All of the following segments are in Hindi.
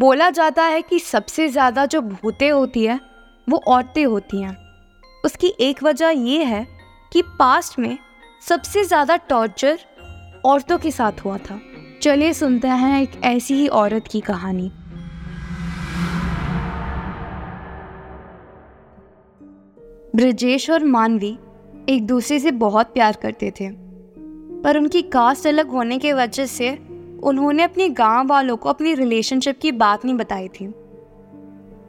बोला जाता है कि सबसे ज़्यादा जो भूतें होती है, वो औरतें होती हैं। उसकी एक वजह ये है कि पास्ट में सबसे ज़्यादा टॉर्चर औरतों के साथ हुआ था। चलिए सुनते हैं एक ऐसी ही औरत की कहानी। ब्रजेश और मानवी एक दूसरे से बहुत प्यार करते थे, पर उनकी कास्ट अलग होने की वजह से उन्होंने अपने गाँव वालों को अपनी रिलेशनशिप की बात नहीं बताई थी।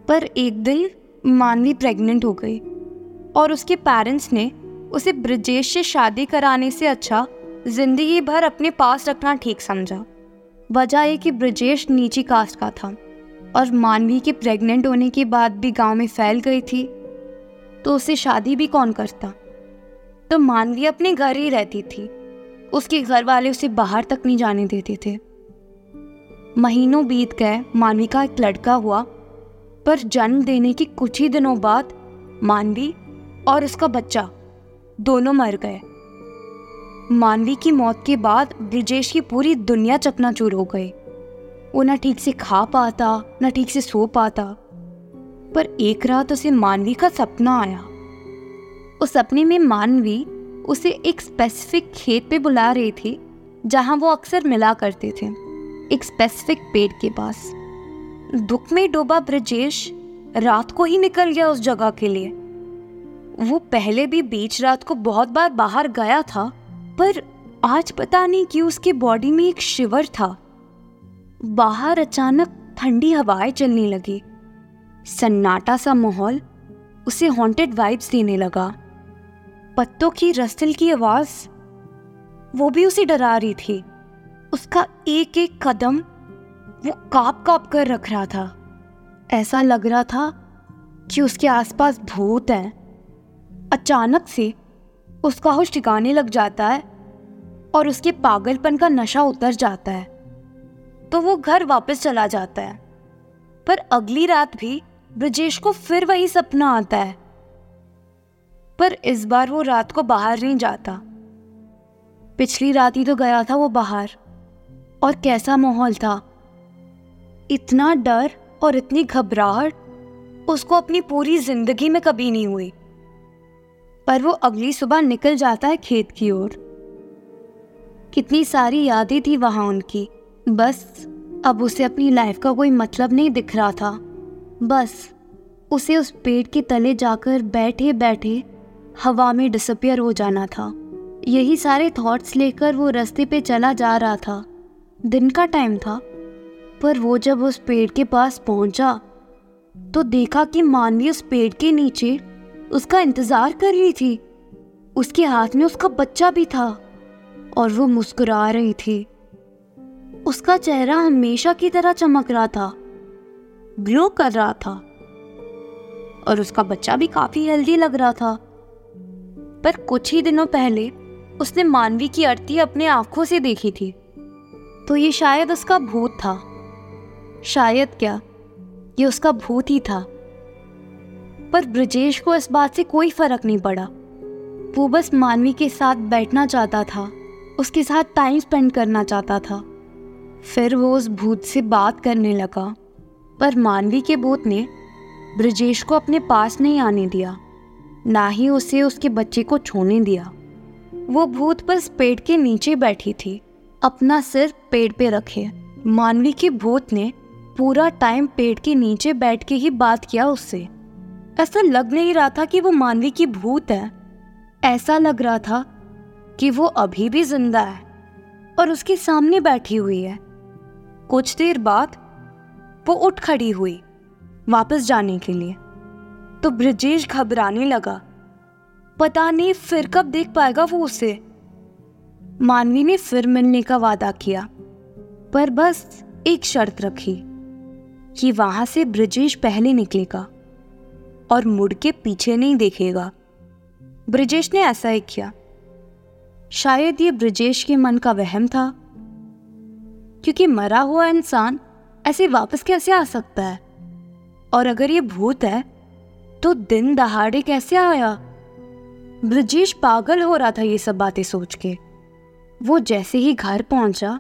पर एक दिन मानवी प्रेग्नेंट हो गई और उसके पेरेंट्स ने उसे ब्रजेश से शादी कराने से अच्छा ज़िंदगी भर अपने पास रखना ठीक समझा। वजह यह कि ब्रजेश नीची कास्ट का था और मानवी के प्रेग्नेंट होने के बाद भी गाँव में फैल गई थी तो उसे शादी भी कौन करता? तो मानवी अपने घर ही रहती थी। उसके घर वाले उसे बाहर तक नहीं जाने देते थे। महीनों बीत गए मानवी का एक लड़का हुआ, पर जन्म देने के कुछ ही दिनों बाद मानवी और उसका बच्चा दोनों मर गए। मानवी की मौत के बाद ब्रिजेश की पूरी दुनिया चकनाचूर हो गई। वो न ठीक से खा पाता, ना ठीक से सो पाता, पर एक रात उसे मानवी का सपना आया। उस सपने में मानवी उसे एक स्पेसिफिक खेत पे बुला रही थी, जहाँ वो अक्सर मिला करते थे, एक स्पेसिफिक पेड़ के पास। दुख में डूबा ब्रजेश रात को ही निकल गया उस जगह के लिए। वो पहले भी बीच रात को बहुत बार बाहर गया था, पर आज पता नहीं कि उसके बॉडी में एक शिवर था। बाहर अचानक ठंडी हवाएँ चलने लगी। सन्नाटा सा माहौल उसे हॉन्टेड वाइब्स देने लगा। पत्तों की रस्तिल की आवाज़। वो भी उसे डरा रही थी। उसका एक एक कदम वो काप काप कर रख रहा था। ऐसा लग रहा था कि उसके आसपास भूत है। अचानक से उसका होश ठिकाने लग जाता है और उसके पागलपन का नशा उतर जाता है। तो वो घर वापस चला जाता है। पर अगली रात भी ब्रजेश को फिर वही सपना आता है। पर इस बार वो रात को बाहर नहीं जाता। पिछली रात ही तो गया था वो बाहर। और कैसा माहौल था। इतना डर और इतनी घबराहट, उसको अपनी पूरी ज़िंदगी में कभी नहीं हुई। पर वो अगली सुबह निकल जाता है खेत की ओर। कितनी सारी यादें थी वहाँ उनकी। बस, अब उसे अपनी लाइफ का कोई मतलब नहीं दिख रहा था। बस, उसे उस पेड़ के तले जाकर बैठे बैठे हवा में डिसअपियर हो जाना था। यही सारे थॉट्स लेकर वो रास्ते पे चला जा रहा था। दिन का टाइम था, पर वो जब उस पेड़ के पास पहुँचा तो देखा कि मानवी उस पेड़ के नीचे उसका इंतज़ार कर रही थी। उसके हाथ में उसका बच्चा भी था, और वो मुस्कुरा रही थी। उसका चेहरा हमेशा की तरह चमक रहा था ग्लो कर रहा था, और उसका बच्चा भी काफ़ी हेल्दी लग रहा था। पर कुछ ही दिनों पहले उसने मानवी की आरती अपने आँखों से देखी थी। तो ये शायद उसका भूत था। शायद क्या? ये उसका भूत ही था। पर ब्रजेश को इस बात से कोई फ़र्क नहीं पड़ा। वो बस मानवी के साथ बैठना चाहता था, उसके साथ टाइम स्पेंड करना चाहता था। फिर वो उस भूत से बात करने लगा। पर मानवी के भूत ने ब्रजेश को अपने पास नहीं आने दिया। ना ही उसे उसके बच्चे को छोने दिया। वो भूत बस पेड़ के नीचे बैठी थी, अपना सिर पेड़ पे रखे। मानवी के भूत ने पूरा टाइम पेड़ के नीचे बैठ के ही बात किया उससे। ऐसा लग नहीं रहा था कि वो मानवी की भूत है। ऐसा लग रहा था कि वो अभी भी ज़िंदा है और उसके सामने बैठी हुई है। कुछ देर बाद वो उठ खड़ी हुई, वापस जाने के लिए। तो ब्रजेश घबराने लगा। पता नहीं फिर कब देख पाएगा वो उसे। मानवी ने फिर मिलने का वादा किया, पर बस एक शर्त रखी कि वहाँ से ब्रजेश पहले निकलेगा और मुड़ के पीछे नहीं देखेगा। ब्रजेश ने ऐसा ही किया। शायद ये ब्रजेश के मन का वहम था, क्योंकि मरा हुआ इंसान ऐसे वापस कैसे आ सकता है? और अगर ये भूत है तो दिन दहाड़े कैसे आया? ब्रजेश पागल हो रहा था ये सब बातें सोच के। वो जैसे ही घर पहुँचा,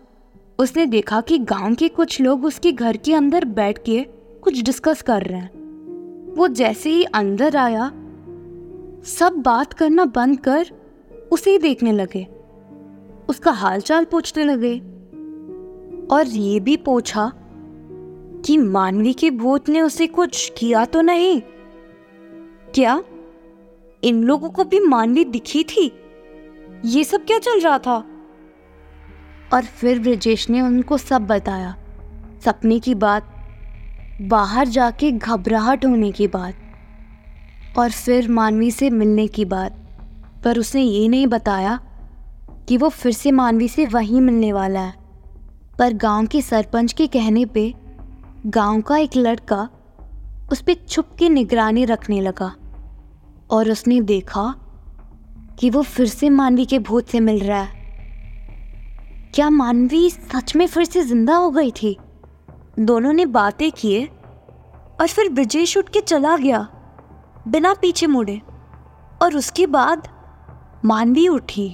उसने देखा कि गाँव के कुछ लोग उसके घर के अंदर बैठ के कुछ डिस्कस कर रहे हैं। वो जैसे ही अंदर आया, सब बात करना बंद कर उसे ही देखने लगे। उसका हालचाल पूछने लगे। और ये भी पूछा कि मानवी के भूत ने उसे कुछ किया तो नहीं? क्या? इन लोगों को भी मानवी दिखी थी? ये सब क्या चल रहा था? और फिर ब्रजेश ने उनको सब बताया। सपने की बात, बाहर जाके घबराहट होने की बात, और फिर मानवी से मिलने की बात। पर उसने ये नहीं बताया कि वो फिर से मानवी से वहीं मिलने वाला है। पर गाँव के सरपंच के कहने पे, गाँव का एक लड़का उस पर छुप के निगरानी रखने लगा। और उसने देखा कि वो फिर से मानवी के भूत से मिल रहा है। क्या मानवी सच में फिर से ज़िंदा हो गई थी? दोनों ने बातें किए और फिर ब्रजेश उठ के चला गया, बिना पीछे मुड़े। और उसके बाद मानवी उठी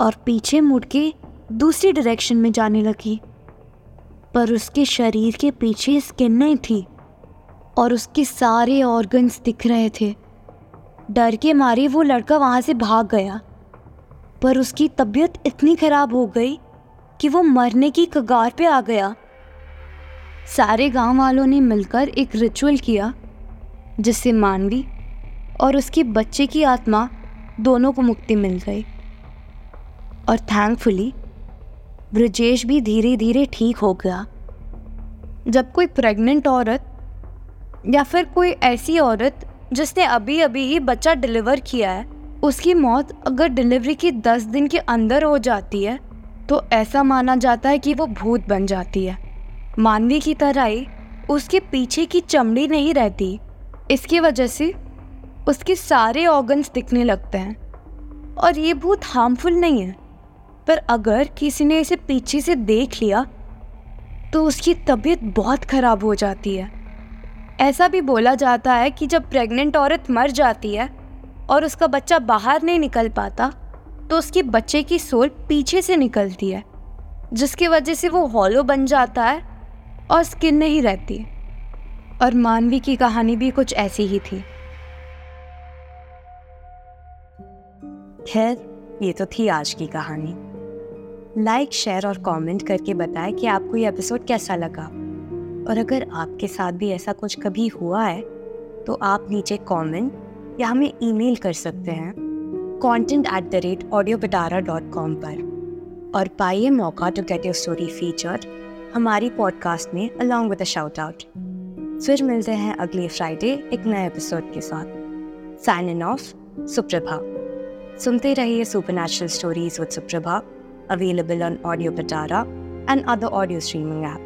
और पीछे मुड़ के दूसरी डायरेक्शन में जाने लगी। पर उसके शरीर के पीछे स्किन नहीं थी। और उसके सारे ऑर्गन्स दिख रहे थे। डर के मारे वो लड़का वहाँ से भाग गया। पर उसकी तबीयत इतनी खराब हो गई कि वो मरने की कगार पे आ गया। सारे गाँव वालों ने मिलकर एक रिचुअल किया, जिससे मानवी और उसके बच्चे की आत्मा दोनों को मुक्ति मिल गई। और थैंकफुली ब्रजेश भी धीरे धीरे ठीक हो गया। जब कोई प्रेग्नेंट औरत या फिर कोई ऐसी औरत जिसने अभी अभी ही बच्चा डिलीवर किया है, उसकी मौत अगर डिलीवरी के दस दिन के अंदर हो जाती है तो ऐसा माना जाता है कि वो भूत बन जाती है। मानवी की तरह ही उसके पीछे की चमड़ी नहीं रहती। इसकी वजह से उसके सारे ऑर्गन्स दिखने लगते हैं। और ये भूत हार्मफुल नहीं है। पर अगर किसी ने इसे पीछे से देख लिया तो उसकी तबीयत बहुत ख़राब हो जाती है। ऐसा भी बोला जाता है कि जब प्रेग्नेंट औरत मर जाती है और उसका बच्चा बाहर नहीं निकल पाता तो उसके बच्चे की सोल पीछे से निकलती है, जिसकी वजह से वो हॉलो बन जाता है और स्किन नहीं रहती। और मानवी की कहानी भी कुछ ऐसी ही थी। खैर, ये तो थी आज की कहानी। लाइक शेयर और कमेंट करके बताएँ कि आपको ये एपिसोड कैसा लगा। और अगर आपके साथ भी ऐसा कुछ कभी हुआ है तो आप नीचे कमेंट या हमें ईमेल कर सकते हैं content at the rate audio Pitara dot com पर। और पाइए मौका to get your story feature हमारी पॉडकास्ट में अलॉन्ग विद शाउट आउट फिर मिलते हैं अगले फ्राइडे एक नए एपिसोड के साथ। साइन इन ऑफ़ सुप्रभा सुनते रहिए supernatural stories with Suprabha available on audio Pitara and other audio streaming apps